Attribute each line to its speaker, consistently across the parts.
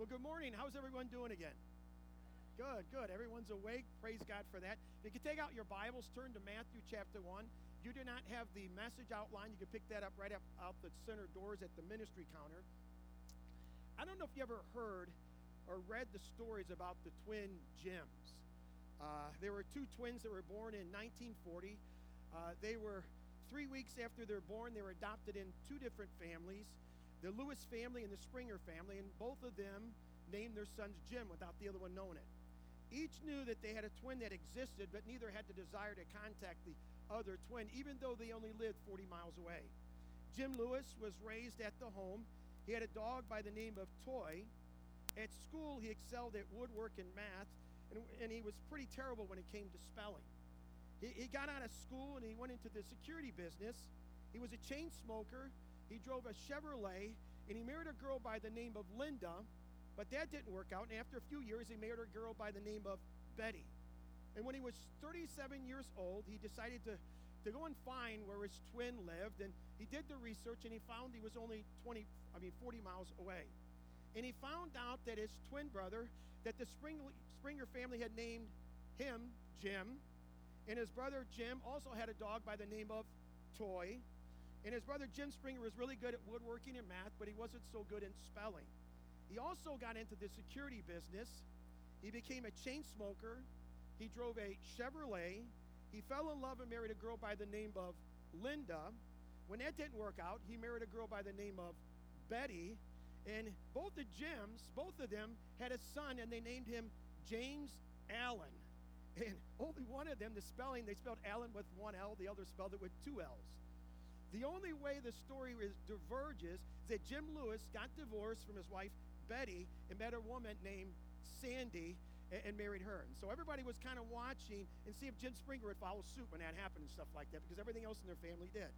Speaker 1: Well, good morning. How's everyone doing again? Good, good. Everyone's awake. Praise God for that. If you can take out your Bibles, turn to Matthew chapter 1. You do not have the message outline. You can pick that up right up out the center doors at the ministry counter. I don't know if you ever heard or read the stories about the twin Jims. Uh, there were two twins that were born in 1940. Uh, they were three weeks after they're born, they were adopted in two different families the Lewis family and the Springer family, and both of them named their sons Jim without the other one knowing it. Each knew that they had a twin that existed, but neither had the desire to contact the other twin, even though they only lived 40 miles away. Jim Lewis was raised at the home. He had a dog by the name of Toy. At school, he excelled at woodwork and math, and, and he was pretty terrible when it came to spelling. He, he got out of school and he went into the security business. He was a chain smoker he drove a Chevrolet and he married a girl by the name of Linda, but that didn't work out. And after a few years, he married a girl by the name of Betty. And when he was 37 years old, he decided to, to go and find where his twin lived. And he did the research and he found he was only 20, I mean, 40 miles away. And he found out that his twin brother, that the Springer family had named him Jim. And his brother Jim also had a dog by the name of Toy. And his brother Jim Springer was really good at woodworking and math, but he wasn't so good in spelling. He also got into the security business. He became a chain smoker. He drove a Chevrolet. He fell in love and married a girl by the name of Linda. When that didn't work out, he married a girl by the name of Betty. And both the Jims, both of them, had a son, and they named him James Allen. And only one of them, the spelling, they spelled Allen with one L, the other spelled it with two L's. The only way the story is diverges is that Jim Lewis got divorced from his wife Betty and met a woman named Sandy and, and married her. And so everybody was kind of watching and see if Jim Springer would follow suit when that happened and stuff like that because everything else in their family did.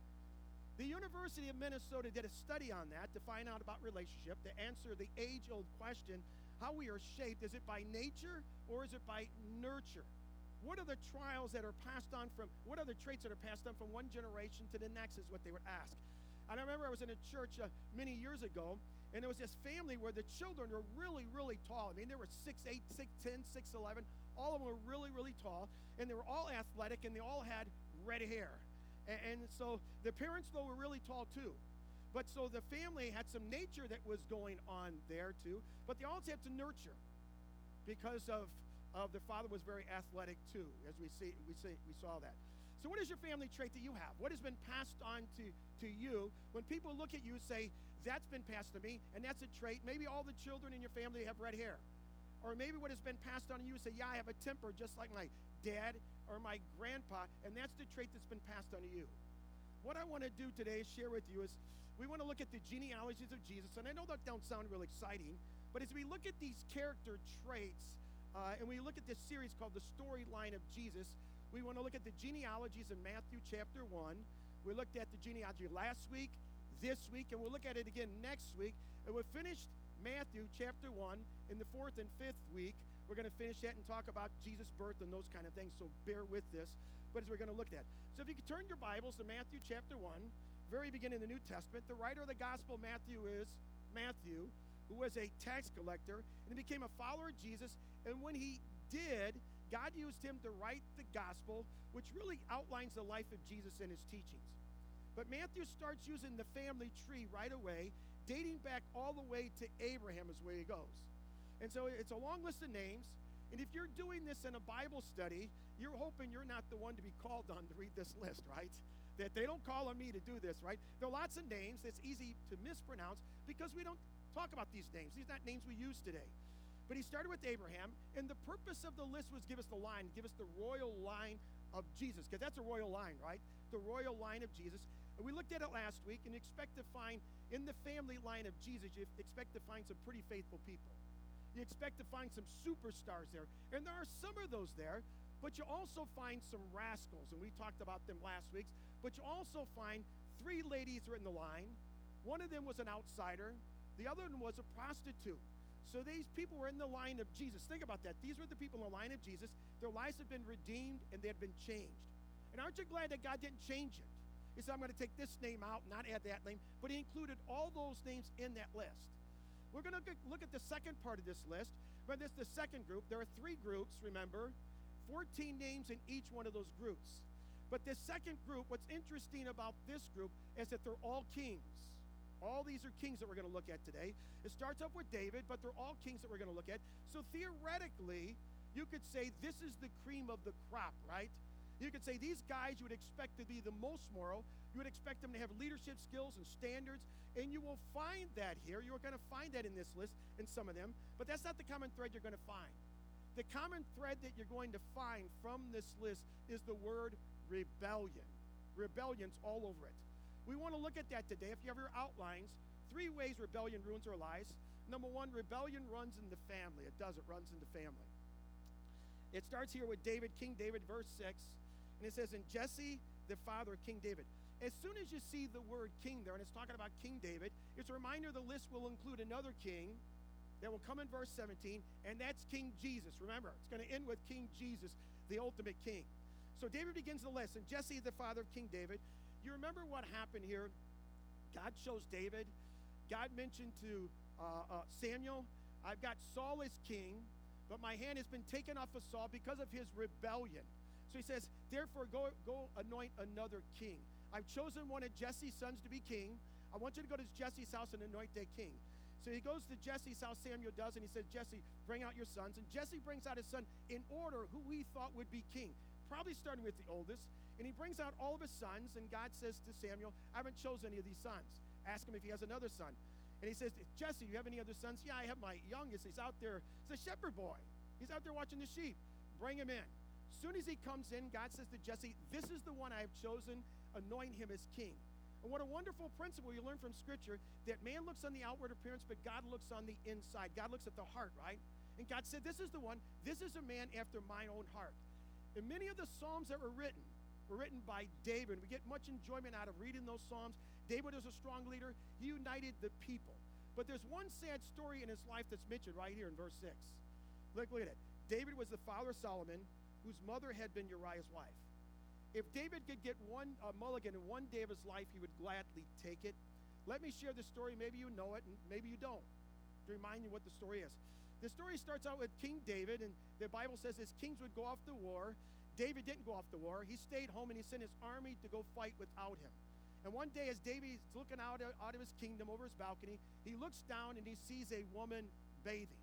Speaker 1: The University of Minnesota did a study on that to find out about relationship, to answer the age old question how we are shaped. Is it by nature or is it by nurture? What are the trials that are passed on from, what are the traits that are passed on from one generation to the next, is what they would ask. And I remember I was in a church uh, many years ago, and there was this family where the children were really, really tall. I mean, they were 6'8, 6'10, 6'11. All of them were really, really tall, and they were all athletic, and they all had red hair. And, and so the parents, though, were really tall too. But so the family had some nature that was going on there too, but they also had to nurture because of of their father was very athletic too, as we see we see we saw that. So what is your family trait that you have? What has been passed on to, to you? When people look at you say, that's been passed to me, and that's a trait. Maybe all the children in your family have red hair. Or maybe what has been passed on to you say, yeah, I have a temper just like my dad or my grandpa, and that's the trait that's been passed on to you. What I want to do today is share with you is we want to look at the genealogies of Jesus. And I know that don't sound real exciting, but as we look at these character traits, uh, and we look at this series called The Storyline of Jesus. We want to look at the genealogies in Matthew chapter 1. We looked at the genealogy last week, this week, and we'll look at it again next week. And we've finished Matthew chapter 1 in the fourth and fifth week. We're going to finish that and talk about Jesus' birth and those kind of things, so bear with this. But as we're going to look at. So if you could turn your Bibles to Matthew chapter 1, very beginning of the New Testament, the writer of the Gospel Matthew is Matthew, who was a tax collector and he became a follower of Jesus and when he did, God used him to write the gospel, which really outlines the life of Jesus and his teachings. But Matthew starts using the family tree right away, dating back all the way to Abraham, is where he goes. And so it's a long list of names. And if you're doing this in a Bible study, you're hoping you're not the one to be called on to read this list, right? That they don't call on me to do this, right? There are lots of names that's easy to mispronounce because we don't talk about these names. These are not names we use today. But he started with Abraham, and the purpose of the list was give us the line, give us the royal line of Jesus, because that's a royal line, right? The royal line of Jesus. And we looked at it last week, and expect to find in the family line of Jesus, you expect to find some pretty faithful people. You expect to find some superstars there. And there are some of those there, but you also find some rascals, and we talked about them last week. But you also find three ladies are in the line. One of them was an outsider, the other one was a prostitute. So these people were in the line of Jesus. Think about that. These were the people in the line of Jesus. Their lives had been redeemed and they had been changed. And aren't you glad that God didn't change it? He said, I'm going to take this name out, not add that name. But he included all those names in that list. We're going to look at the second part of this list. But this the second group. There are three groups, remember, 14 names in each one of those groups. But this second group, what's interesting about this group is that they're all kings. All these are kings that we're going to look at today. It starts off with David, but they're all kings that we're going to look at. So theoretically, you could say this is the cream of the crop, right? You could say these guys you would expect to be the most moral. You would expect them to have leadership skills and standards, and you will find that here. You're going to find that in this list in some of them, but that's not the common thread you're going to find. The common thread that you're going to find from this list is the word rebellion. Rebellion's all over it. We want to look at that today. If you have your outlines, three ways rebellion ruins our lives. Number one, rebellion runs in the family. It does, it runs in the family. It starts here with David, King David, verse 6. And it says, In Jesse, the father of King David. As soon as you see the word king there, and it's talking about King David, it's a reminder the list will include another king that will come in verse 17, and that's King Jesus. Remember, it's going to end with King Jesus, the ultimate king. So David begins the list, and Jesse, the father of King David, you remember what happened here? God chose David. God mentioned to uh, uh, Samuel, I've got Saul as king, but my hand has been taken off of Saul because of his rebellion. So he says, Therefore, go, go anoint another king. I've chosen one of Jesse's sons to be king. I want you to go to Jesse's house and anoint that king. So he goes to Jesse's house, Samuel does, and he says, Jesse, bring out your sons. And Jesse brings out his son in order who he thought would be king, probably starting with the oldest. And he brings out all of his sons, and God says to Samuel, I haven't chosen any of these sons. Ask him if he has another son. And he says, Jesse, you have any other sons? Yeah, I have my youngest. He's out there. He's a shepherd boy. He's out there watching the sheep. Bring him in. Soon as he comes in, God says to Jesse, This is the one I have chosen. Anoint him as king. And what a wonderful principle you learn from Scripture that man looks on the outward appearance, but God looks on the inside. God looks at the heart, right? And God said, This is the one. This is a man after my own heart. And many of the Psalms that were written, were written by David. We get much enjoyment out of reading those Psalms. David is a strong leader, he united the people. But there's one sad story in his life that's mentioned right here in verse 6. Look, look at it. David was the father of Solomon, whose mother had been Uriah's wife. If David could get one uh, mulligan in one day of his life, he would gladly take it. Let me share the story. Maybe you know it, and maybe you don't. To remind you what the story is. The story starts out with King David, and the Bible says his kings would go off to war, David didn't go off to war. He stayed home and he sent his army to go fight without him. And one day, as David's looking out, out of his kingdom over his balcony, he looks down and he sees a woman bathing.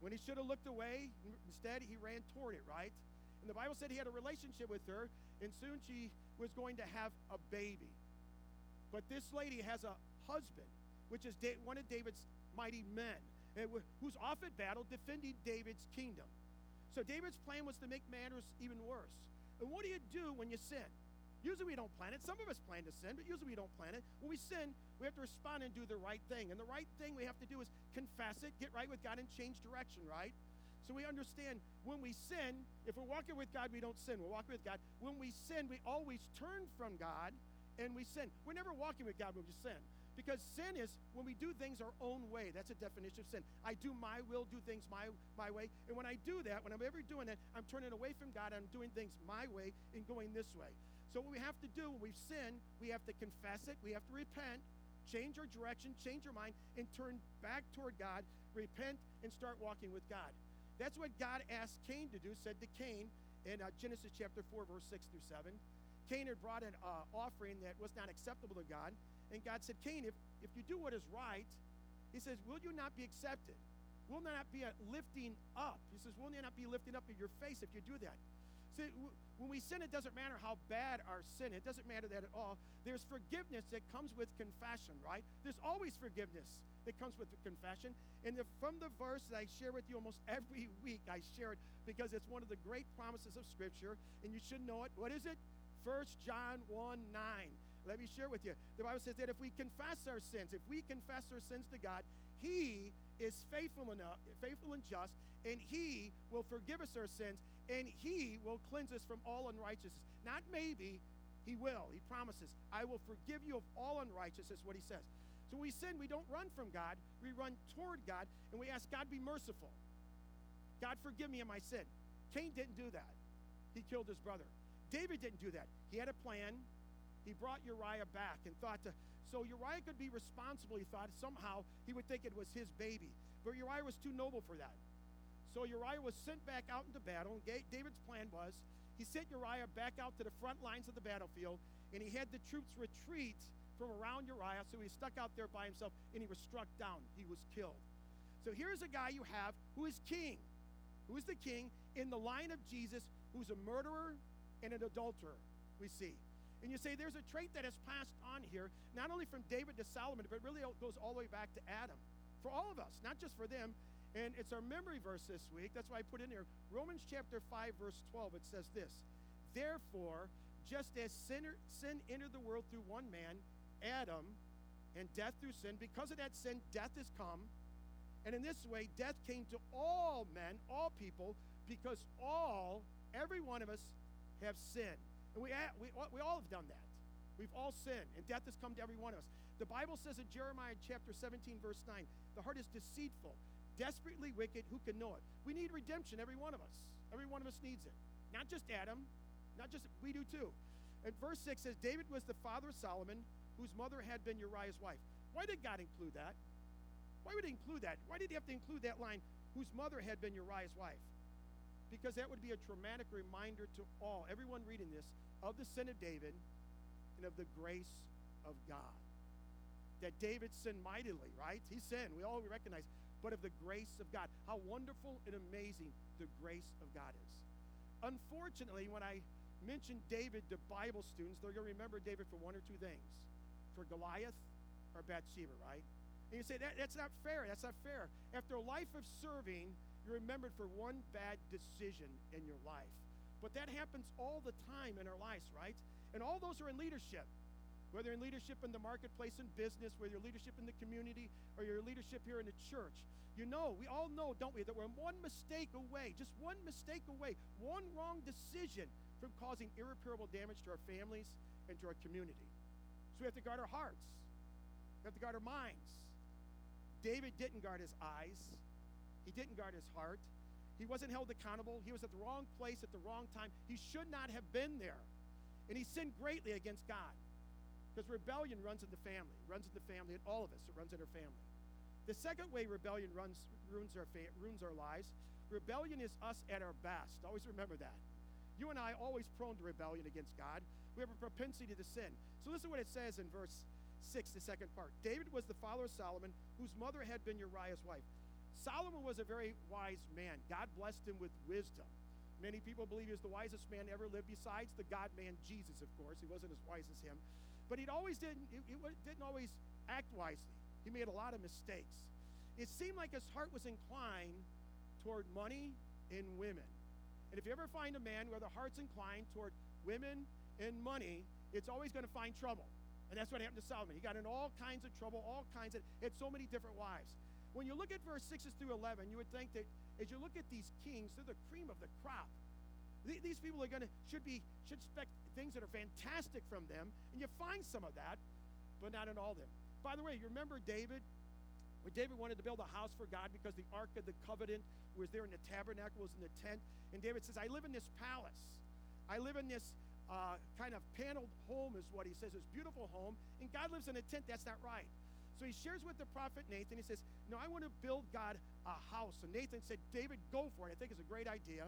Speaker 1: When he should have looked away, instead, he ran toward it, right? And the Bible said he had a relationship with her, and soon she was going to have a baby. But this lady has a husband, which is one of David's mighty men, who's off at battle defending David's kingdom. So David's plan was to make matters even worse. And what do you do when you sin? Usually we don't plan it. Some of us plan to sin, but usually we don't plan it. When we sin, we have to respond and do the right thing. And the right thing we have to do is confess it, get right with God, and change direction, right? So we understand when we sin, if we're walking with God, we don't sin. We're walking with God. When we sin, we always turn from God and we sin. We're never walking with God when we sin. Because sin is when we do things our own way. That's a definition of sin. I do my will, do things my, my way. And when I do that, when I'm ever doing that, I'm turning away from God. I'm doing things my way and going this way. So what we have to do when we sin, we have to confess it. We have to repent, change our direction, change our mind, and turn back toward God, repent, and start walking with God. That's what God asked Cain to do, said to Cain in uh, Genesis chapter 4, verse 6 through 7. Cain had brought an uh, offering that was not acceptable to God. And God said, Cain, if, if you do what is right, he says, will you not be accepted? Will not be a lifting up? He says, will there not be lifting up in your face if you do that? See, when we sin, it doesn't matter how bad our sin. It doesn't matter that at all. There's forgiveness that comes with confession, right? There's always forgiveness that comes with confession. And the, from the verse that I share with you almost every week, I share it because it's one of the great promises of Scripture, and you should know it. What is it? 1 John 1 9. Let me share with you. The Bible says that if we confess our sins, if we confess our sins to God, He is faithful enough, faithful and just, and He will forgive us our sins, and He will cleanse us from all unrighteousness. Not maybe, He will. He promises, I will forgive you of all unrighteousness, what He says. So we sin, we don't run from God, we run toward God, and we ask God be merciful. God forgive me of my sin. Cain didn't do that. He killed his brother. David didn't do that. He had a plan, he brought Uriah back and thought to So Uriah could be responsible, he thought. Somehow he would think it was his baby. But Uriah was too noble for that. So Uriah was sent back out into battle. and David's plan was he sent Uriah back out to the front lines of the battlefield, and he had the troops retreat from around Uriah, so he stuck out there by himself, and he was struck down. He was killed. So here's a guy you have who is king, who is the king in the line of Jesus, who's a murderer and an adulterer, we see. And you say there's a trait that has passed on here, not only from David to Solomon, but really goes all the way back to Adam. For all of us, not just for them. And it's our memory verse this week. That's why I put in here Romans chapter 5, verse 12. It says this Therefore, just as sinner, sin entered the world through one man, Adam, and death through sin, because of that sin, death has come. And in this way, death came to all men, all people, because all, every one of us, have sinned. And we, we, we all have done that. We've all sinned, and death has come to every one of us. The Bible says in Jeremiah chapter 17, verse 9, the heart is deceitful, desperately wicked. Who can know it? We need redemption, every one of us. Every one of us needs it. Not just Adam, not just, we do too. And verse 6 says, David was the father of Solomon, whose mother had been Uriah's wife. Why did God include that? Why would he include that? Why did he have to include that line, whose mother had been Uriah's wife? Because that would be a traumatic reminder to all, everyone reading this, of the sin of David and of the grace of God. That David sinned mightily, right? He sinned. We all recognize, but of the grace of God. How wonderful and amazing the grace of God is. Unfortunately, when I mention David to Bible students, they're going to remember David for one or two things for Goliath or Bathsheba, right? And you say, that, that's not fair. That's not fair. After a life of serving, you're remembered for one bad decision in your life. But that happens all the time in our lives, right? And all those are in leadership. Whether in leadership in the marketplace and business, whether you're leadership in the community, or your leadership here in the church. You know, we all know, don't we, that we're one mistake away, just one mistake away, one wrong decision from causing irreparable damage to our families and to our community. So we have to guard our hearts. We have to guard our minds. David didn't guard his eyes. He didn't guard his heart. He wasn't held accountable. He was at the wrong place at the wrong time. He should not have been there. And he sinned greatly against God. Because rebellion runs in the family, runs in the family, and all of us, it runs in our family. The second way rebellion runs, ruins, our fa- ruins our lives, rebellion is us at our best. Always remember that. You and I always prone to rebellion against God. We have a propensity to sin. So listen to what it says in verse 6, the second part. David was the father of Solomon, whose mother had been Uriah's wife. Solomon was a very wise man. God blessed him with wisdom. Many people believe he was the wisest man ever lived, besides the God man Jesus, of course. He wasn't as wise as him. But he always didn't, he, he didn't always act wisely. He made a lot of mistakes. It seemed like his heart was inclined toward money and women. And if you ever find a man where the heart's inclined toward women and money, it's always going to find trouble. And that's what happened to Solomon. He got in all kinds of trouble, all kinds of, had so many different wives. When you look at verse 6 through 11, you would think that as you look at these kings, they're the cream of the crop. These people are going to should be should expect things that are fantastic from them, and you find some of that, but not in all of them. By the way, you remember David? When David wanted to build a house for God because the Ark of the Covenant was there in the tabernacle, was in the tent, and David says, "I live in this palace. I live in this uh, kind of paneled home," is what he says, this beautiful home, and God lives in a tent. That's not right. So he shares with the prophet Nathan. He says, No, I want to build God a house. And Nathan said, David, go for it. I think it's a great idea.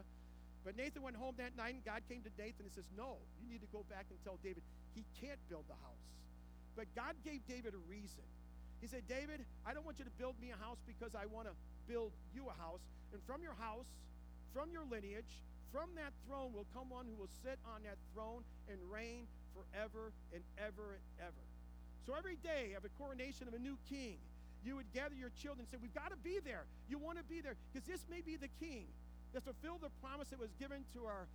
Speaker 1: But Nathan went home that night, and God came to Nathan and says, No, you need to go back and tell David he can't build the house. But God gave David a reason. He said, David, I don't want you to build me a house because I want to build you a house. And from your house, from your lineage, from that throne will come one who will sit on that throne and reign forever and ever and ever. So every day of a coronation of a new king, you would gather your children and say, We've got to be there. You want to be there because this may be the king that fulfilled the promise that was given to our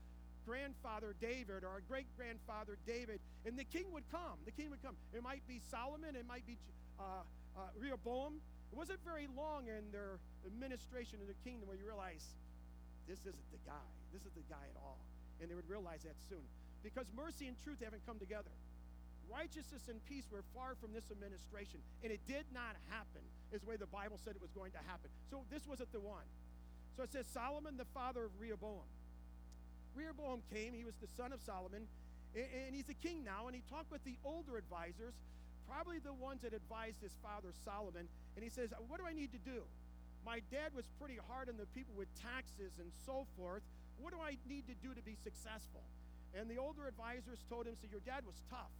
Speaker 1: grandfather David or our great grandfather David. And the king would come. The king would come. It might be Solomon, it might be uh, uh, Rehoboam. It wasn't very long in their administration of the kingdom where you realize this isn't the guy. This is the guy at all. And they would realize that soon. Because mercy and truth haven't come together righteousness and peace were far from this administration. And it did not happen as the way the Bible said it was going to happen. So this wasn't the one. So it says Solomon, the father of Rehoboam. Rehoboam came, he was the son of Solomon, and he's a king now, and he talked with the older advisors, probably the ones that advised his father Solomon. And he says, What do I need to do? My dad was pretty hard on the people with taxes and so forth. What do I need to do to be successful? And the older advisors told him, So your dad was tough.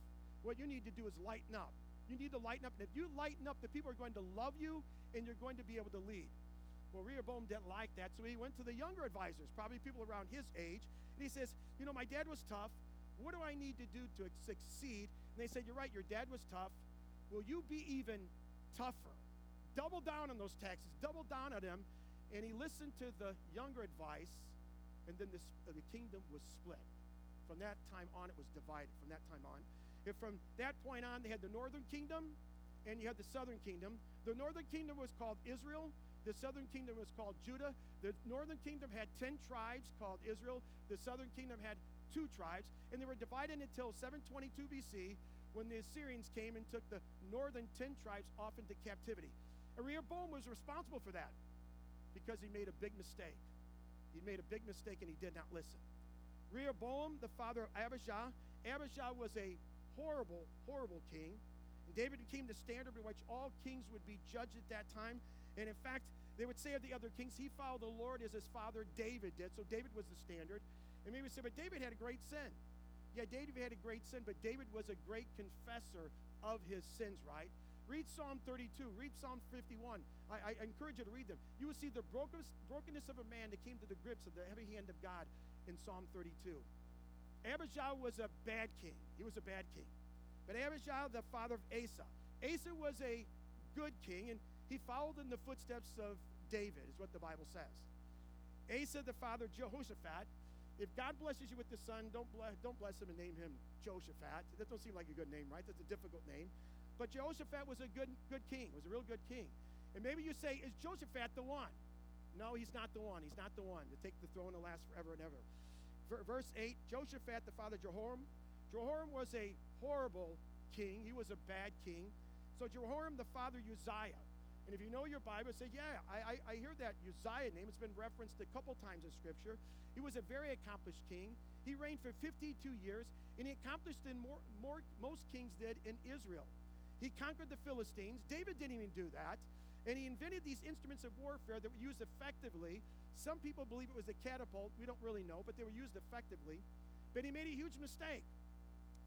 Speaker 1: What you need to do is lighten up. You need to lighten up. And if you lighten up, the people are going to love you and you're going to be able to lead. Well, Rehoboam didn't like that, so he went to the younger advisors, probably people around his age, and he says, You know, my dad was tough. What do I need to do to succeed? And they said, You're right, your dad was tough. Will you be even tougher? Double down on those taxes, double down on them. And he listened to the younger advice, and then this, the kingdom was split. From that time on, it was divided. From that time on. If from that point on, they had the northern kingdom and you had the southern kingdom. The northern kingdom was called Israel. The southern kingdom was called Judah. The northern kingdom had 10 tribes called Israel. The southern kingdom had two tribes. And they were divided until 722 BC when the Assyrians came and took the northern 10 tribes off into captivity. And Rehoboam was responsible for that because he made a big mistake. He made a big mistake and he did not listen. Rehoboam, the father of Abijah, Abijah was a horrible, horrible king. And David became the standard by which all kings would be judged at that time. And in fact, they would say of the other kings, he followed the Lord as his father David did. So David was the standard. And maybe say, but David had a great sin. Yeah, David had a great sin, but David was a great confessor of his sins, right? Read Psalm 32. Read Psalm 51. I, I encourage you to read them. You will see the brokenness, brokenness of a man that came to the grips of the heavy hand of God in Psalm 32. Abijah was a bad king. He was a bad king. But Abijah, the father of Asa. Asa was a good king, and he followed in the footsteps of David, is what the Bible says. Asa, the father of Jehoshaphat, if God blesses you with the son, don't bless, don't bless him and name him Jehoshaphat. That don't seem like a good name, right? That's a difficult name. But Jehoshaphat was a good, good king, was a real good king. And maybe you say, is Jehoshaphat the one? No, he's not the one. He's not the one to take the throne and last forever and ever. Verse 8 Jehoshaphat, the father of Jehoram. Jehoram was a horrible king, he was a bad king. So Jehoram, the father Uzziah. And if you know your Bible, say, yeah, I, I, I hear that Uzziah name. It's been referenced a couple times in Scripture. He was a very accomplished king. He reigned for 52 years, and he accomplished in more, more most kings did in Israel. He conquered the Philistines. David didn't even do that. And he invented these instruments of warfare that were used effectively. Some people believe it was a catapult. We don't really know, but they were used effectively. But he made a huge mistake.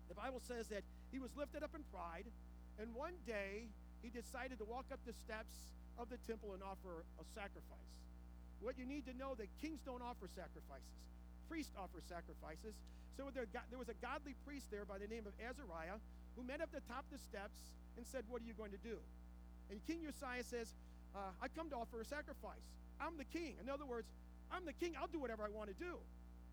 Speaker 1: The Bible says that he was lifted up in pride, and one day he decided to walk up the steps of the temple and offer a sacrifice. What you need to know that kings don't offer sacrifices. Priests offer sacrifices. So there, was a godly priest there by the name of Azariah who met up the top of the steps and said, What are you going to do? And King Uzziah says, uh, I come to offer a sacrifice. I'm the king. In other words, I'm the king. I'll do whatever I want to do.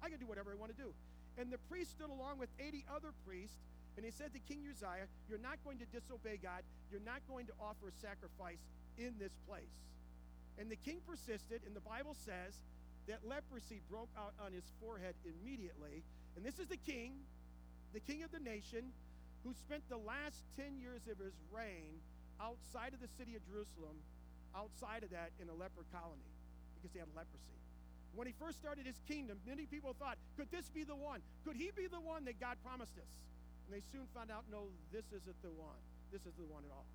Speaker 1: I can do whatever I want to do. And the priest stood along with 80 other priests and he said to King Uzziah, You're not going to disobey God. You're not going to offer a sacrifice in this place. And the king persisted, and the Bible says that leprosy broke out on his forehead immediately. And this is the king, the king of the nation, who spent the last 10 years of his reign outside of the city of Jerusalem, outside of that in a leper colony, because he had leprosy. When he first started his kingdom, many people thought, could this be the one? Could he be the one that God promised us? And they soon found out, no, this isn't the one. This is the one at all.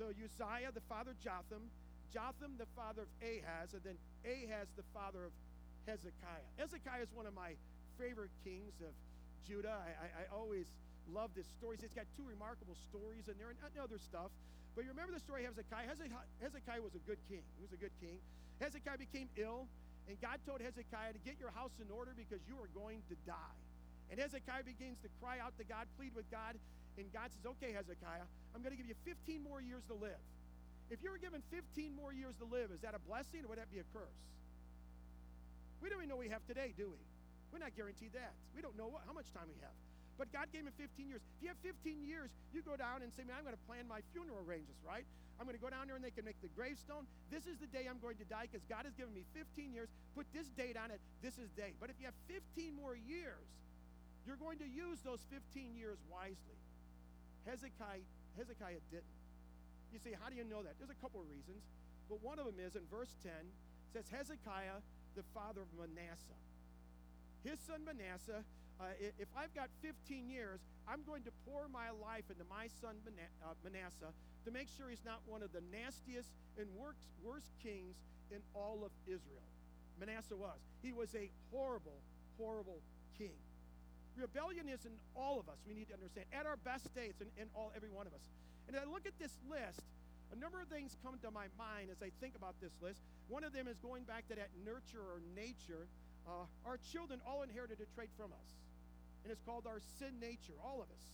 Speaker 1: So Uzziah, the father of Jotham, Jotham, the father of Ahaz, and then Ahaz, the father of Hezekiah. Hezekiah is one of my favorite kings of Judah. I, I, I always love his stories. He's got two remarkable stories in there and other stuff. But you remember the story of? Hezekiah? Hezekiah was a good king. He was a good king. Hezekiah became ill, and God told Hezekiah to get your house in order because you are going to die. And Hezekiah begins to cry out to God, plead with God. And God says, Okay, Hezekiah, I'm going to give you 15 more years to live. If you were given 15 more years to live, is that a blessing or would that be a curse? We don't even know we have today, do we? We're not guaranteed that. We don't know what, how much time we have. But God gave him 15 years. If you have 15 years, you go down and say, Man, I'm going to plan my funeral arrangements, right? I'm going to go down there and they can make the gravestone. This is the day I'm going to die because God has given me 15 years. Put this date on it. This is date. But if you have 15 more years, you're going to use those 15 years wisely. Hezekiah, Hezekiah didn't. You say, how do you know that? There's a couple of reasons. But one of them is in verse 10 says Hezekiah, the father of Manasseh. His son Manasseh uh, if I've got 15 years, I'm going to pour my life into my son uh, Manasseh to make sure he's not one of the nastiest and worst, kings in all of Israel. Manasseh was. He was a horrible, horrible king. Rebellion is in all of us, we need to understand. At our best days, in, in all every one of us. And I look at this list, a number of things come to my mind as I think about this list. One of them is going back to that nurture or nature. Uh, our children all inherited a trait from us, and it's called our sin nature, all of us.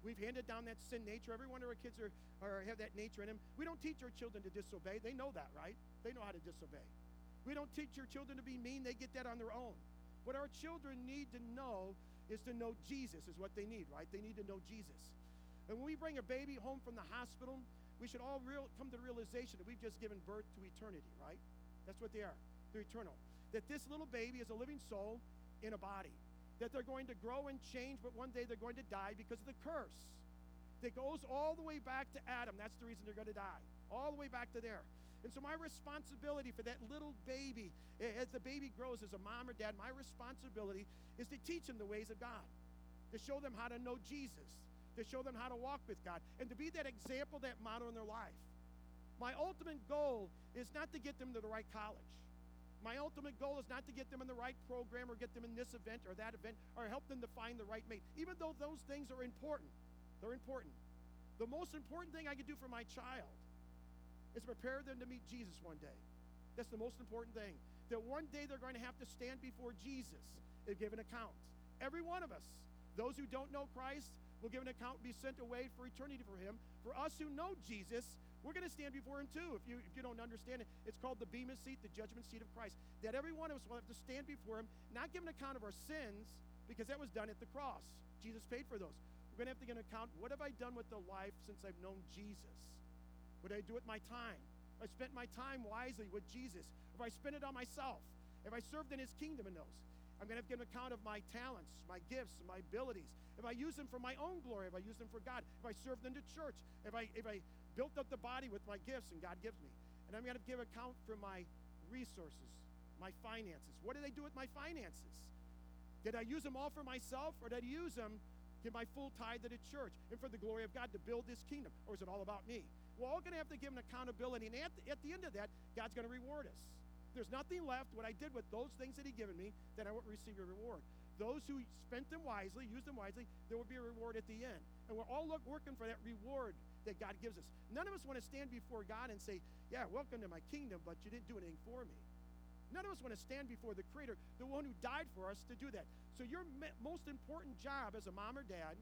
Speaker 1: We've handed down that sin nature. Every one of our kids are, are have that nature in them. We don't teach our children to disobey. They know that, right? They know how to disobey. We don't teach our children to be mean. They get that on their own. What our children need to know is to know Jesus, is what they need, right? They need to know Jesus. And when we bring a baby home from the hospital, we should all real, come to the realization that we've just given birth to eternity, right? That's what they are. They're eternal. That this little baby is a living soul in a body that they're going to grow and change, but one day they're going to die because of the curse that goes all the way back to Adam. That's the reason they're going to die, all the way back to there. And so, my responsibility for that little baby, as the baby grows as a mom or dad, my responsibility is to teach them the ways of God, to show them how to know Jesus, to show them how to walk with God, and to be that example, that model in their life. My ultimate goal is not to get them to the right college. My ultimate goal is not to get them in the right program or get them in this event or that event or help them to find the right mate, even though those things are important. They're important. The most important thing I can do for my child is prepare them to meet Jesus one day. That's the most important thing. That one day they're going to have to stand before Jesus and give an account. Every one of us, those who don't know Christ, will give an account and be sent away for eternity for him. For us who know Jesus, we're going to stand before him too. If you, if you don't understand it, it's called the Bema seat, the judgment seat of Christ. That every one of us will have to stand before him, not give an account of our sins, because that was done at the cross. Jesus paid for those. We're going to have to give an account what have I done with the life since I've known Jesus? What did I do with my time? I spent my time wisely with Jesus. If I spent it on myself, if I served in his kingdom in those, I'm going to have to give an account of my talents, my gifts, my abilities. If I use them for my own glory, if I use them for God, if I served in the church, if I if I built up the body with my gifts and God gives me. And I'm going to give account for my resources, my finances. What did I do with my finances? Did I use them all for myself or did I use them give my full tithe to the church and for the glory of God to build this kingdom? Or is it all about me? We're all going to have to give an accountability. And at the, at the end of that, God's going to reward us. There's nothing left, what I did with those things that He given me, that I won't receive a reward. Those who spent them wisely, used them wisely, there will be a reward at the end. And we're all look, working for that reward that God gives us. None of us want to stand before God and say, Yeah, welcome to my kingdom, but you didn't do anything for me. None of us want to stand before the Creator, the one who died for us, to do that. So, your most important job as a mom or dad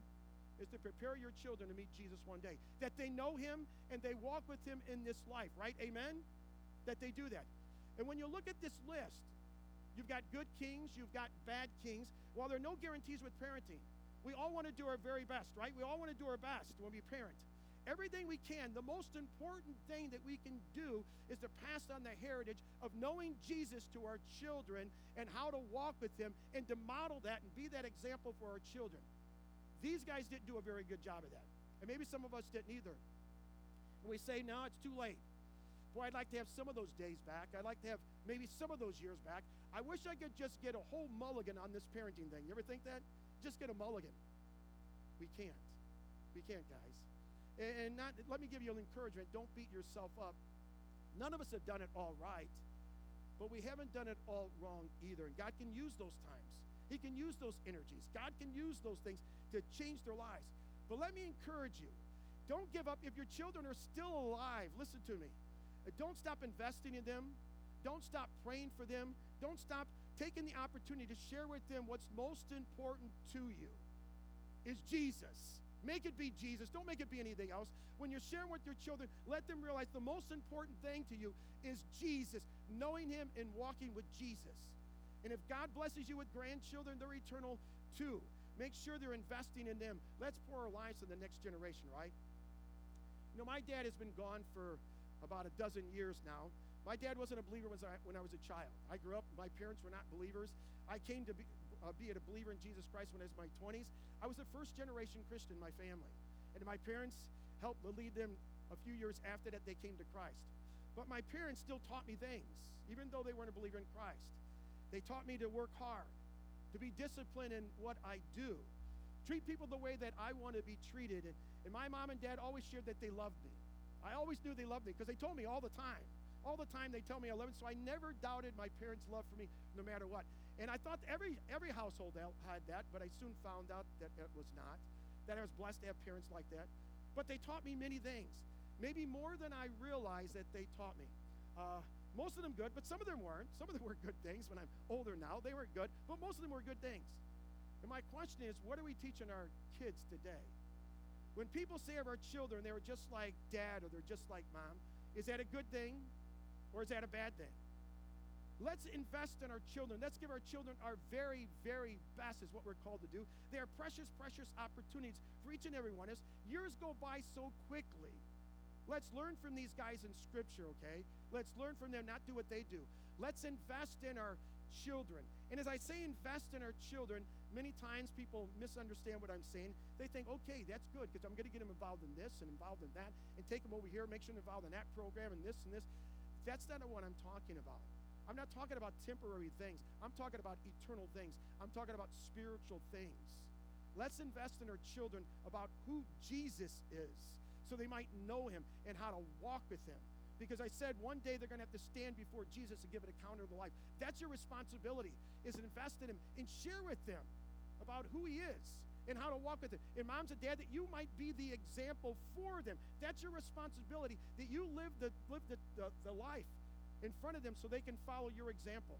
Speaker 1: is to prepare your children to meet Jesus one day. That they know Him and they walk with Him in this life, right? Amen? That they do that. And when you look at this list, you've got good kings, you've got bad kings. While there are no guarantees with parenting, we all want to do our very best, right? We all want to do our best when we parent everything we can. The most important thing that we can do is to pass on the heritage of knowing Jesus to our children and how to walk with Him and to model that and be that example for our children. These guys didn't do a very good job of that. And maybe some of us didn't either. And we say, no, it's too late. Boy, I'd like to have some of those days back. I'd like to have maybe some of those years back. I wish I could just get a whole mulligan on this parenting thing. You ever think that? Just get a mulligan. We can't. We can't, guys. And not, let me give you an encouragement don't beat yourself up. None of us have done it all right, but we haven't done it all wrong either. And God can use those times, He can use those energies. God can use those things to change their lives. But let me encourage you don't give up. If your children are still alive, listen to me. Don't stop investing in them. Don't stop praying for them. Don't stop taking the opportunity to share with them what's most important to you is Jesus. Make it be Jesus. Don't make it be anything else. When you're sharing with your children, let them realize the most important thing to you is Jesus, knowing Him and walking with Jesus. And if God blesses you with grandchildren, they're eternal too. Make sure they're investing in them. Let's pour our lives to the next generation, right? You know, my dad has been gone for about a dozen years now. My dad wasn't a believer when I, when I was a child. I grew up, my parents were not believers. I came to be, uh, be it a believer in Jesus Christ when I was in my 20s. I was a first generation Christian in my family. And my parents helped lead them a few years after that they came to Christ. But my parents still taught me things, even though they weren't a believer in Christ. They taught me to work hard. to be disciplined in what I do, treat people the way that I want to be treated. And, and my mom and dad always shared that they loved me. I always knew they loved me because they told me all the time. All the time they tell me I love them. So I never doubted my parents' love for me no matter what. And I thought every every household had that, but I soon found out that it was not. That I was blessed to have parents like that. But they taught me many things, maybe more than I realized that they taught me. Uh, most of them good, but some of them weren't. Some of them were good things when I'm older now. They weren't good, but most of them were good things. And my question is, what are we teaching our kids today? When people say of our children they were just like dad or they're just like mom, is that a good thing or is that a bad thing? Let's invest in our children. Let's give our children our very, very best, is what we're called to do. They are precious, precious opportunities for each and every one of us. Years go by so quickly. Let's learn from these guys in Scripture, okay? Let's learn from them, not do what they do. Let's invest in our children. And as I say invest in our children, many times people misunderstand what I'm saying. They think, okay, that's good because I'm going to get them involved in this and involved in that and take them over here, make sure they're involved in that program and this and this. That's not what I'm talking about. I'm not talking about temporary things. I'm talking about eternal things. I'm talking about spiritual things. Let's invest in our children about who Jesus is so they might know him and how to walk with him. Because I said one day they're going to have to stand before Jesus and give an account of their life. That's your responsibility, is invest in him and share with them about who he is and how to walk with him. And moms and dad, that you might be the example for them. That's your responsibility, that you live the, live the, the, the life in front of them so they can follow your example.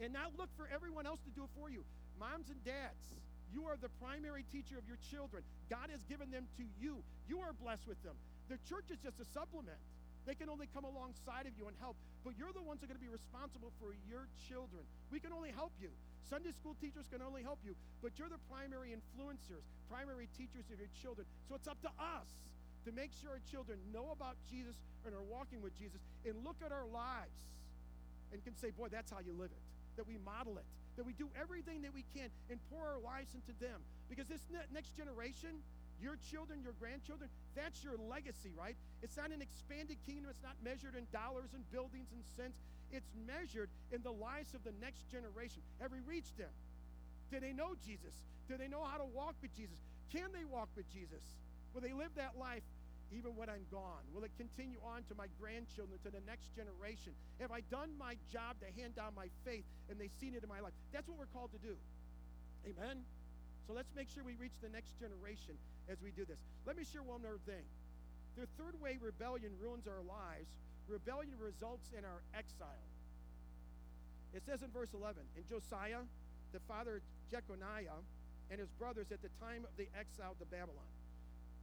Speaker 1: And not look for everyone else to do it for you. Moms and dads, you are the primary teacher of your children. God has given them to you. You are blessed with them. The church is just a supplement. They can only come alongside of you and help, but you're the ones that are going to be responsible for your children. We can only help you. Sunday school teachers can only help you, but you're the primary influencers, primary teachers of your children. So it's up to us to make sure our children know about Jesus and are walking with Jesus and look at our lives and can say, Boy, that's how you live it. That we model it, that we do everything that we can and pour our lives into them. Because this ne- next generation, your children, your grandchildren, that's your legacy, right? It's not an expanded kingdom. It's not measured in dollars and buildings and cents. It's measured in the lives of the next generation. Have we reached them? Do they know Jesus? Do they know how to walk with Jesus? Can they walk with Jesus? Will they live that life even when I'm gone? Will it continue on to my grandchildren, to the next generation? Have I done my job to hand down my faith and they've seen it in my life? That's what we're called to do. Amen? So let's make sure we reach the next generation as we do this. Let me share one other thing. The third way rebellion ruins our lives rebellion results in our exile. It says in verse 11, and Josiah, the father of Jeconiah, and his brothers at the time of the exile to Babylon.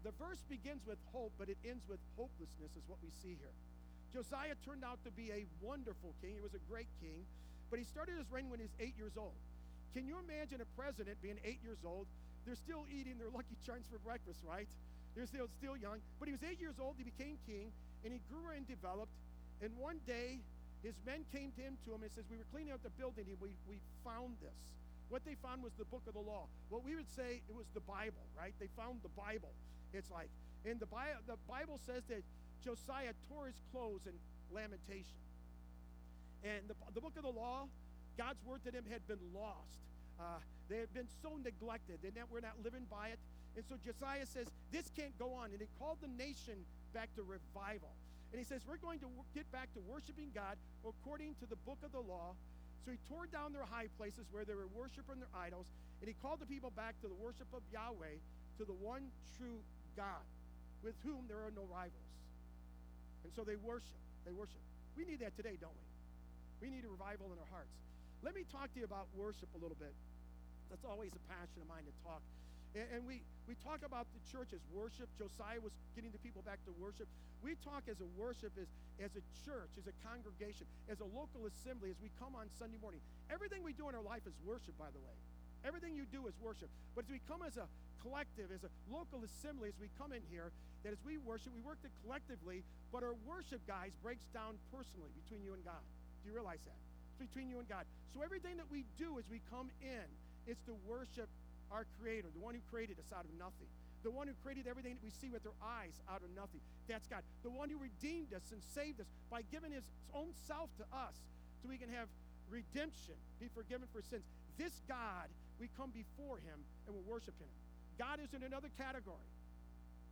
Speaker 1: The verse begins with hope, but it ends with hopelessness, is what we see here. Josiah turned out to be a wonderful king. He was a great king, but he started his reign when he was eight years old. Can you imagine a president being eight years old? They're still eating their Lucky Charms for breakfast, right? They're still, still young. But he was eight years old. He became king, and he grew and developed. And one day, his men came to him to him and says, "We were cleaning out the building, and we, we found this." What they found was the book of the law. What we would say it was the Bible, right? They found the Bible. It's like, and the the Bible says that Josiah tore his clothes in lamentation. And the, the book of the law, God's word to them had been lost. Uh, they had been so neglected, and that we're not living by it. And so Josiah says, This can't go on. And he called the nation back to revival. And he says, We're going to get back to worshiping God according to the book of the law. So he tore down their high places where they were worshiping their idols, and he called the people back to the worship of Yahweh, to the one true God, with whom there are no rivals. And so they worship. They worship. We need that today, don't we? We need a revival in our hearts. Let me talk to you about worship a little bit. That's always a passion of mine to talk. And, and we, we talk about the church as worship. Josiah was getting the people back to worship. We talk as a worship as, as a church, as a congregation, as a local assembly, as we come on Sunday morning. Everything we do in our life is worship, by the way. Everything you do is worship. But as we come as a collective, as a local assembly, as we come in here, that as we worship, we work collectively, but our worship, guys, breaks down personally between you and God. Do you realize that? It's between you and God. So everything that we do as we come in is to worship our Creator, the one who created us out of nothing. The one who created everything that we see with our eyes out of nothing. That's God. The one who redeemed us and saved us by giving his own self to us so we can have redemption, be forgiven for sins. This God, we come before him and we're worshiping him. God is in another category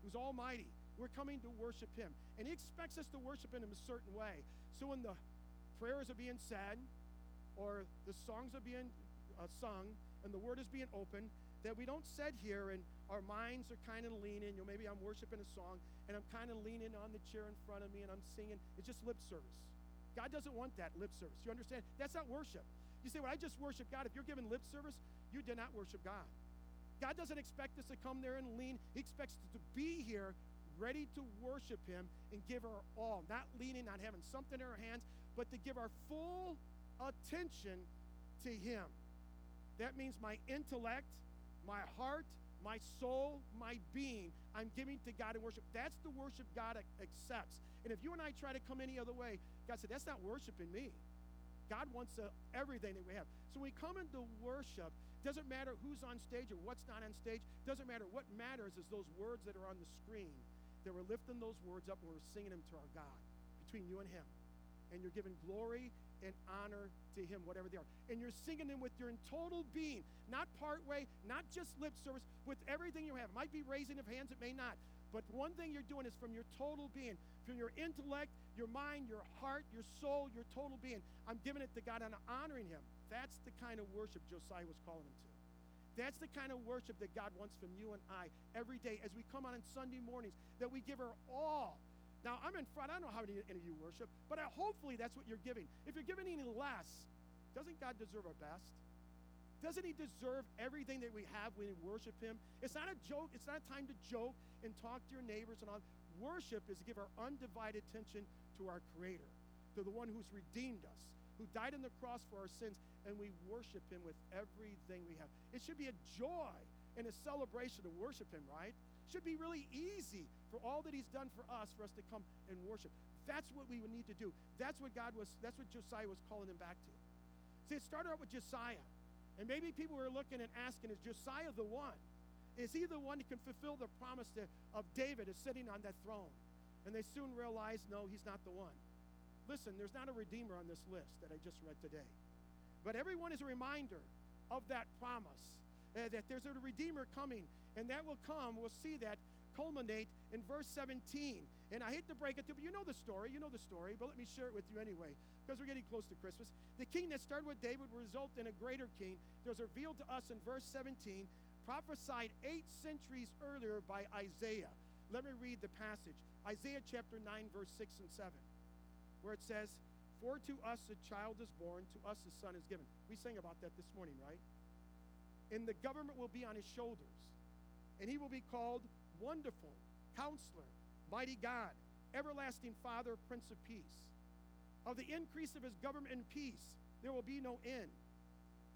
Speaker 1: who's almighty. We're coming to worship him. And he expects us to worship him in a certain way. So when the prayers are being said, or the songs are being uh, sung, and the word is being opened, that we don't sit here and our minds are kind of leaning. You know, maybe I'm worshiping a song and I'm kind of leaning on the chair in front of me and I'm singing. It's just lip service. God doesn't want that lip service. You understand? That's not worship. You say, Well, I just worship God. If you're giving lip service, you did not worship God. God doesn't expect us to come there and lean. He expects us to be here ready to worship Him and give our all. Not leaning, not having something in our hands, but to give our full attention to Him. That means my intellect, my heart, my soul, my being, I'm giving to God in worship. That's the worship God accepts. And if you and I try to come any other way, God said, that's not worshiping me. God wants uh, everything that we have. So when we come into worship, doesn't matter who's on stage or what's not on stage, doesn't matter. What matters is those words that are on the screen. That we're lifting those words up and we're singing them to our God between you and Him. And you're giving glory and honor to Him, whatever they are. And you're singing them with your total being, not part way, not just lip service, with everything you have. It might be raising of hands, it may not. But one thing you're doing is from your total being, from your intellect, your mind, your heart, your soul, your total being. I'm giving it to God and I'm honoring Him. That's the kind of worship Josiah was calling him to. That's the kind of worship that God wants from you and I every day as we come on on Sunday mornings, that we give our all. Now, I'm in front. I don't know how many of you worship, but I, hopefully that's what you're giving. If you're giving any less, doesn't God deserve our best? Doesn't He deserve everything that we have when we worship Him? It's not a joke. It's not a time to joke and talk to your neighbors and all. Worship is to give our undivided attention to our Creator, to the one who's redeemed us, who died on the cross for our sins, and we worship him with everything we have. It should be a joy and a celebration to worship him, right? It should be really easy for all that he's done for us for us to come and worship. That's what we would need to do. That's what God was, that's what Josiah was calling them back to. See, it started out with Josiah. And maybe people were looking and asking, is Josiah the one? Is he the one who can fulfill the promise to, of David as sitting on that throne? And they soon realized, no, he's not the one. Listen, there's not a redeemer on this list that I just read today. But everyone is a reminder of that promise uh, that there's a Redeemer coming, and that will come. We'll see that culminate in verse 17. And I hate to break it to you, but you know the story. You know the story, but let me share it with you anyway, because we're getting close to Christmas. The king that started with David will result in a greater king. There's revealed to us in verse 17, prophesied eight centuries earlier by Isaiah. Let me read the passage Isaiah chapter 9, verse 6 and 7, where it says, for to us a child is born, to us a son is given. We sang about that this morning, right? And the government will be on his shoulders. And he will be called Wonderful, Counselor, Mighty God, Everlasting Father, Prince of Peace. Of the increase of his government and peace, there will be no end.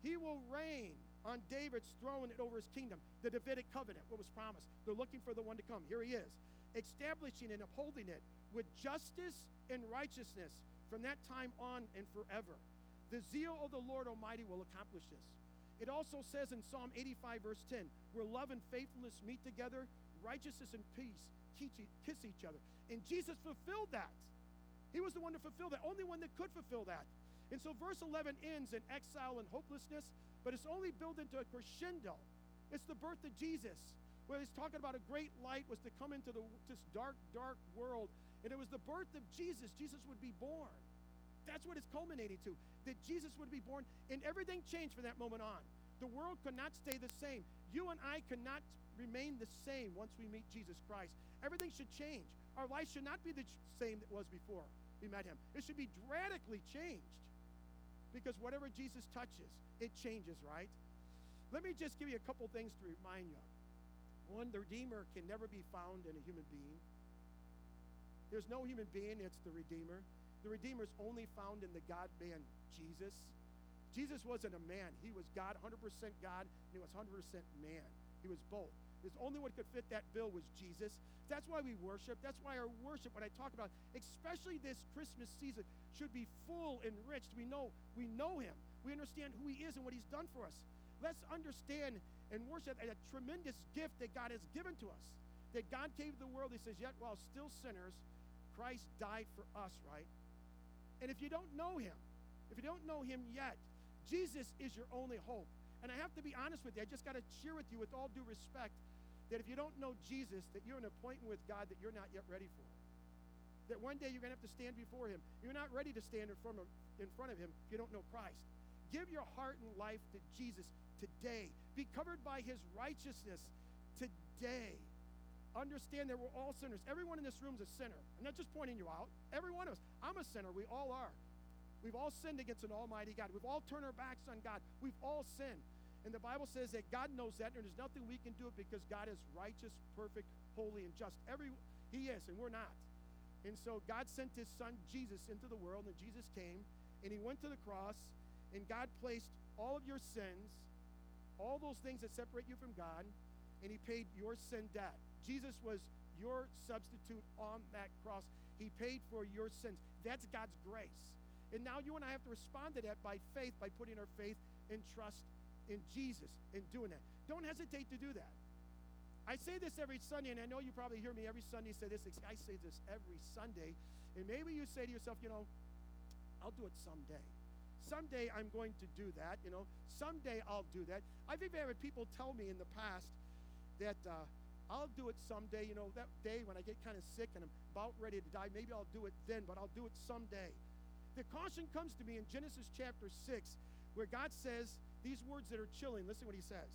Speaker 1: He will reign on David's throne and over his kingdom, the Davidic covenant, what was promised. They're looking for the one to come. Here he is, establishing and upholding it with justice and righteousness from that time on and forever. The zeal of the Lord Almighty will accomplish this. It also says in Psalm 85, verse 10, where love and faithfulness meet together, righteousness and peace kiss each other. And Jesus fulfilled that. He was the one to fulfill that, only one that could fulfill that. And so verse 11 ends in exile and hopelessness, but it's only built into a crescendo. It's the birth of Jesus, where he's talking about a great light was to come into the, this dark, dark world and it was the birth of Jesus. Jesus would be born. That's what it's culminating to. That Jesus would be born, and everything changed from that moment on. The world could not stay the same. You and I could not remain the same once we meet Jesus Christ. Everything should change. Our life should not be the same that was before we met him. It should be radically changed. Because whatever Jesus touches, it changes, right? Let me just give you a couple things to remind you of. One, the Redeemer can never be found in a human being. There's no human being, it's the Redeemer. The Redeemer is only found in the God man, Jesus. Jesus wasn't a man. He was God, 100% God, and he was 100% man. He was both. The only one could fit that bill was Jesus. That's why we worship. That's why our worship, when I talk about, especially this Christmas season, should be full, enriched. We know we know him. We understand who he is and what he's done for us. Let's understand and worship a tremendous gift that God has given to us. That God gave the world, he says, yet while still sinners, Christ died for us, right? And if you don't know him, if you don't know him yet, Jesus is your only hope. And I have to be honest with you. I just got to share with you, with all due respect, that if you don't know Jesus, that you're an appointment with God that you're not yet ready for. That one day you're going to have to stand before Him. You're not ready to stand in front of, in front of Him if you don't know Christ. Give your heart and life to Jesus today. Be covered by His righteousness today. Understand that we're all sinners. Everyone in this room is a sinner. I'm not just pointing you out. Every one of us. I'm a sinner. We all are. We've all sinned against an almighty God. We've all turned our backs on God. We've all sinned. And the Bible says that God knows that, and there's nothing we can do it because God is righteous, perfect, holy, and just. Every He is, and we're not. And so God sent His Son Jesus into the world, and Jesus came, and He went to the cross, and God placed all of your sins, all those things that separate you from God, and He paid your sin debt. Jesus was your substitute on that cross. He paid for your sins. That's God's grace. And now you and I have to respond to that by faith, by putting our faith and trust in Jesus and doing that. Don't hesitate to do that. I say this every Sunday, and I know you probably hear me every Sunday say this. I say this every Sunday. And maybe you say to yourself, you know, I'll do it someday. Someday I'm going to do that, you know. Someday I'll do that. I've even had people tell me in the past that uh, I'll do it someday, you know, that day when I get kind of sick and I'm about ready to die. Maybe I'll do it then, but I'll do it someday. The caution comes to me in Genesis chapter 6, where God says, these words that are chilling, listen what he says.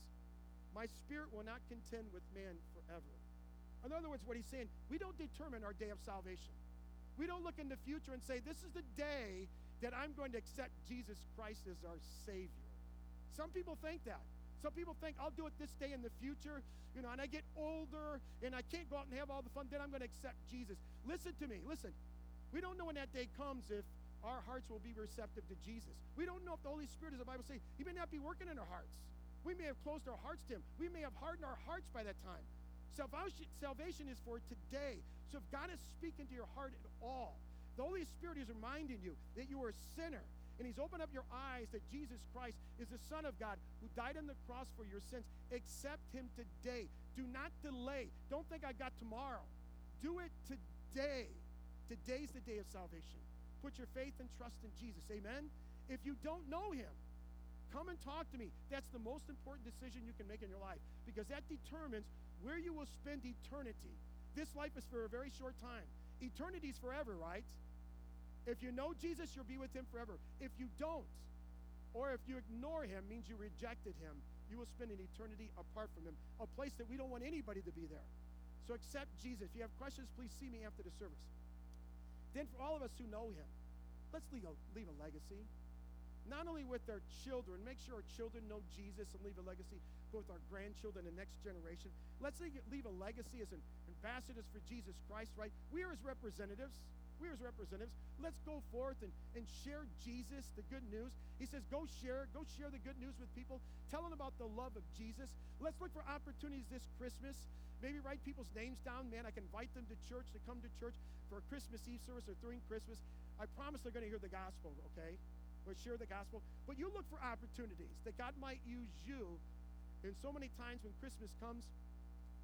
Speaker 1: My spirit will not contend with man forever. In other words, what he's saying, we don't determine our day of salvation. We don't look in the future and say, this is the day that I'm going to accept Jesus Christ as our Savior. Some people think that. Some people think I'll do it this day in the future, you know, and I get older and I can't go out and have all the fun, then I'm going to accept Jesus. Listen to me, listen. We don't know when that day comes if our hearts will be receptive to Jesus. We don't know if the Holy Spirit, as the Bible says, He may not be working in our hearts. We may have closed our hearts to Him. We may have hardened our hearts by that time. Salvation is for today. So if God is speaking to your heart at all, the Holy Spirit is reminding you that you are a sinner. And He's opened up your eyes that Jesus Christ is the Son of God who died on the cross for your sins. Accept Him today. Do not delay. Don't think I got tomorrow. Do it today. Today's the day of salvation. Put your faith and trust in Jesus. Amen? If you don't know him, come and talk to me. That's the most important decision you can make in your life because that determines where you will spend eternity. This life is for a very short time. Eternity's forever, right? If you know Jesus, you'll be with him forever. If you don't, or if you ignore him, means you rejected him. You will spend an eternity apart from him, a place that we don't want anybody to be there. So accept Jesus. If you have questions, please see me after the service. Then, for all of us who know Him, let's leave a, leave a legacy. Not only with our children, make sure our children know Jesus and leave a legacy, but with our grandchildren and next generation. Let's leave, leave a legacy as an ambassadors for Jesus Christ, right? We are His representatives. We are His representatives. Let's go forth and, and share Jesus, the good news. He says, go share, go share the good news with people. Tell them about the love of Jesus. Let's look for opportunities this Christmas Maybe write people's names down. Man, I can invite them to church to come to church for a Christmas Eve service or during Christmas. I promise they're going to hear the gospel, okay? Or share the gospel. But you look for opportunities that God might use you. And so many times when Christmas comes,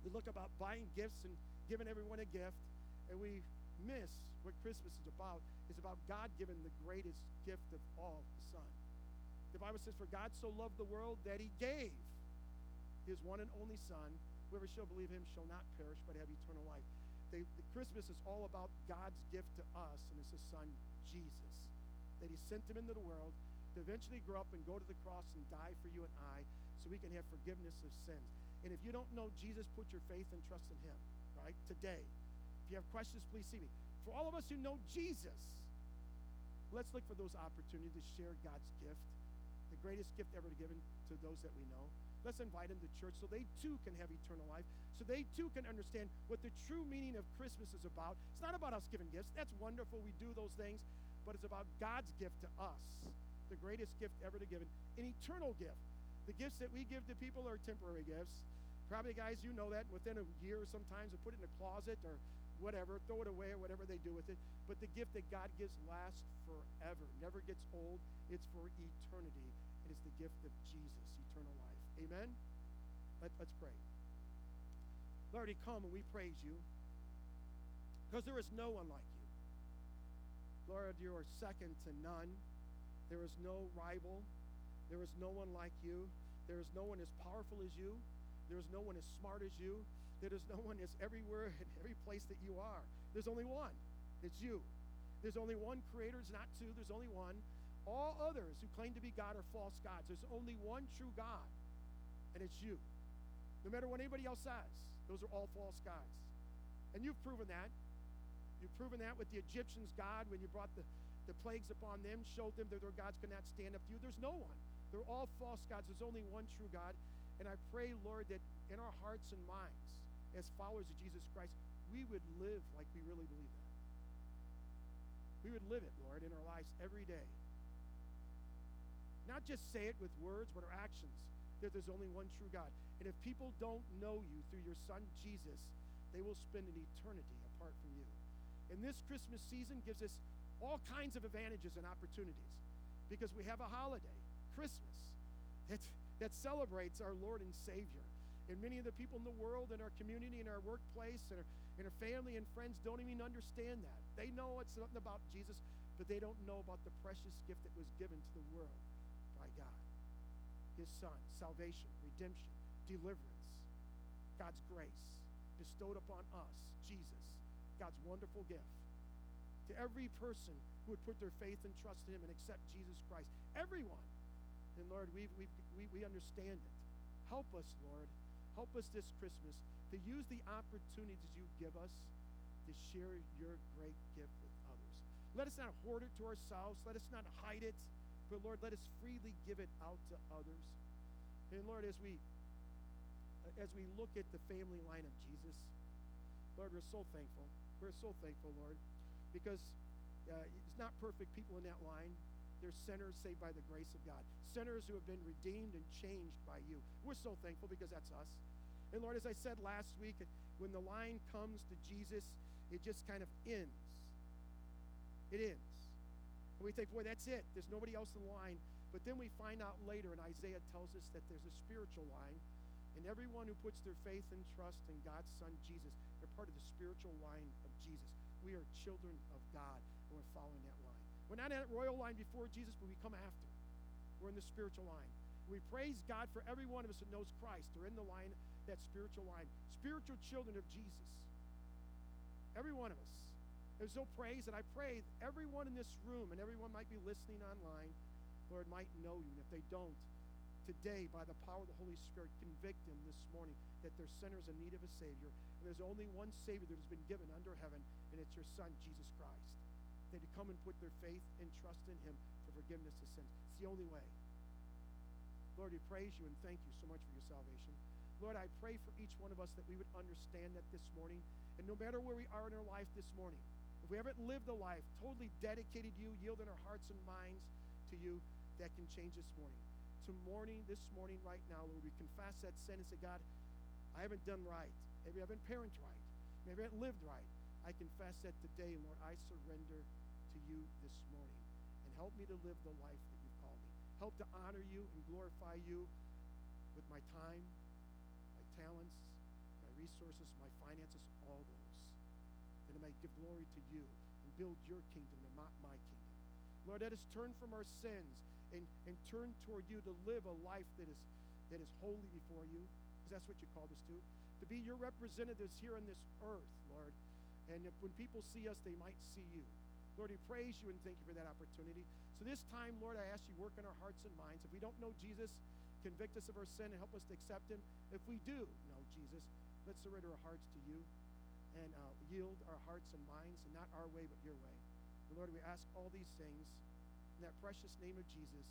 Speaker 1: we look about buying gifts and giving everyone a gift, and we miss what Christmas is about. is about God giving the greatest gift of all, the Son. The Bible says, For God so loved the world that he gave his one and only Son Whoever shall believe him shall not perish, but have eternal life. They, the Christmas is all about God's gift to us, and it's his son, Jesus. That he sent him into the world to eventually grow up and go to the cross and die for you and I so we can have forgiveness of sins. And if you don't know Jesus, put your faith and trust in him, right? Today. If you have questions, please see me. For all of us who know Jesus, let's look for those opportunities to share God's gift, the greatest gift ever given to those that we know. Let's invite them to church so they too can have eternal life, so they too can understand what the true meaning of Christmas is about. It's not about us giving gifts. That's wonderful. We do those things. But it's about God's gift to us, the greatest gift ever to give, an eternal gift. The gifts that we give to people are temporary gifts. Probably, guys, you know that within a year sometimes we put it in a closet or whatever, throw it away or whatever they do with it. But the gift that God gives lasts forever, never gets old. It's for eternity. It is the gift of Jesus, eternal life. Amen? Let, let's pray. Lord, come and we praise you because there is no one like you. Lord, you are second to none. There is no rival. There is no one like you. There is no one as powerful as you. There is no one as smart as you. There is no one as everywhere in every place that you are. There's only one. It's you. There's only one creator. It's not two. There's only one. All others who claim to be God are false gods. There's only one true God, and it's you. No matter what anybody else says, those are all false gods. And you've proven that. You've proven that with the Egyptians' God when you brought the, the plagues upon them, showed them that their gods could not stand up to you. There's no one. They're all false gods. There's only one true God. And I pray, Lord, that in our hearts and minds, as followers of Jesus Christ, we would live like we really believe that. We would live it, Lord, in our lives every day. Not just say it with words, but our actions, that there's only one true God. And if people don't know you through your son Jesus, they will spend an eternity apart from you. And this Christmas season gives us all kinds of advantages and opportunities because we have a holiday, Christmas, that, that celebrates our Lord and Savior. And many of the people in the world, in our community, in our workplace, and our, in our family and friends don't even understand that. They know it's something about Jesus, but they don't know about the precious gift that was given to the world by God. His Son, salvation, redemption, deliverance, God's grace bestowed upon us, Jesus, God's wonderful gift. To every person who would put their faith and trust in Him and accept Jesus Christ. Everyone. And Lord, we, we, we understand it. Help us, Lord, Help us this Christmas to use the opportunities you give us to share your great gift with others. Let us not hoard it to ourselves. Let us not hide it. But Lord, let us freely give it out to others. And Lord, as we as we look at the family line of Jesus, Lord, we're so thankful. We're so thankful, Lord, because uh, it's not perfect people in that line. They're sinners saved by the grace of God. Sinners who have been redeemed and changed by you. We're so thankful because that's us. And Lord, as I said last week, when the line comes to Jesus, it just kind of ends. It ends. And we think, boy, that's it. There's nobody else in line. But then we find out later, and Isaiah tells us that there's a spiritual line. And everyone who puts their faith and trust in God's Son, Jesus, they're part of the spiritual line of Jesus. We are children of God, and we're following that line. We're not in that royal line before Jesus, but we come after. We're in the spiritual line. We praise God for every one of us that knows Christ. They're in the line that spiritual line. Spiritual children of Jesus. Every one of us. There's no praise, and I pray everyone in this room and everyone might be listening online, Lord, might know you. And if they don't, today, by the power of the Holy Spirit, convict them this morning that they're sinners in need of a Savior. And there's only one Savior that has been given under heaven, and it's your Son, Jesus Christ. They to come and put their faith and trust in Him for forgiveness of sins. It's the only way. Lord, we praise you and thank you so much for your salvation. Lord, I pray for each one of us that we would understand that this morning. And no matter where we are in our life this morning, if we haven't lived a life totally dedicated to you, yielding our hearts and minds to you, that can change this morning. To morning, this morning, right now, Lord, we confess that sin and say, God, I haven't done right. Maybe I haven't parented right. Maybe I haven't lived right. I confess that today, Lord, I surrender to you this morning. And help me to live the life that you've called me. Help to honor you and glorify you with my time, talents, my resources, my finances, all those. That I may give glory to you and build your kingdom and not my kingdom. Lord, let us turn from our sins and, and turn toward you to live a life that is, that is holy before you, because that's what you called us to. To be your representatives here on this earth, Lord. And if, when people see us, they might see you. Lord, we praise you and thank you for that opportunity. So this time, Lord, I ask you work in our hearts and minds. If we don't know Jesus, convict us of our sin and help us to accept him. If we do know Jesus, let's surrender our hearts to you and uh, yield our hearts and minds, and not our way, but your way. And Lord, we ask all these things in that precious name of Jesus.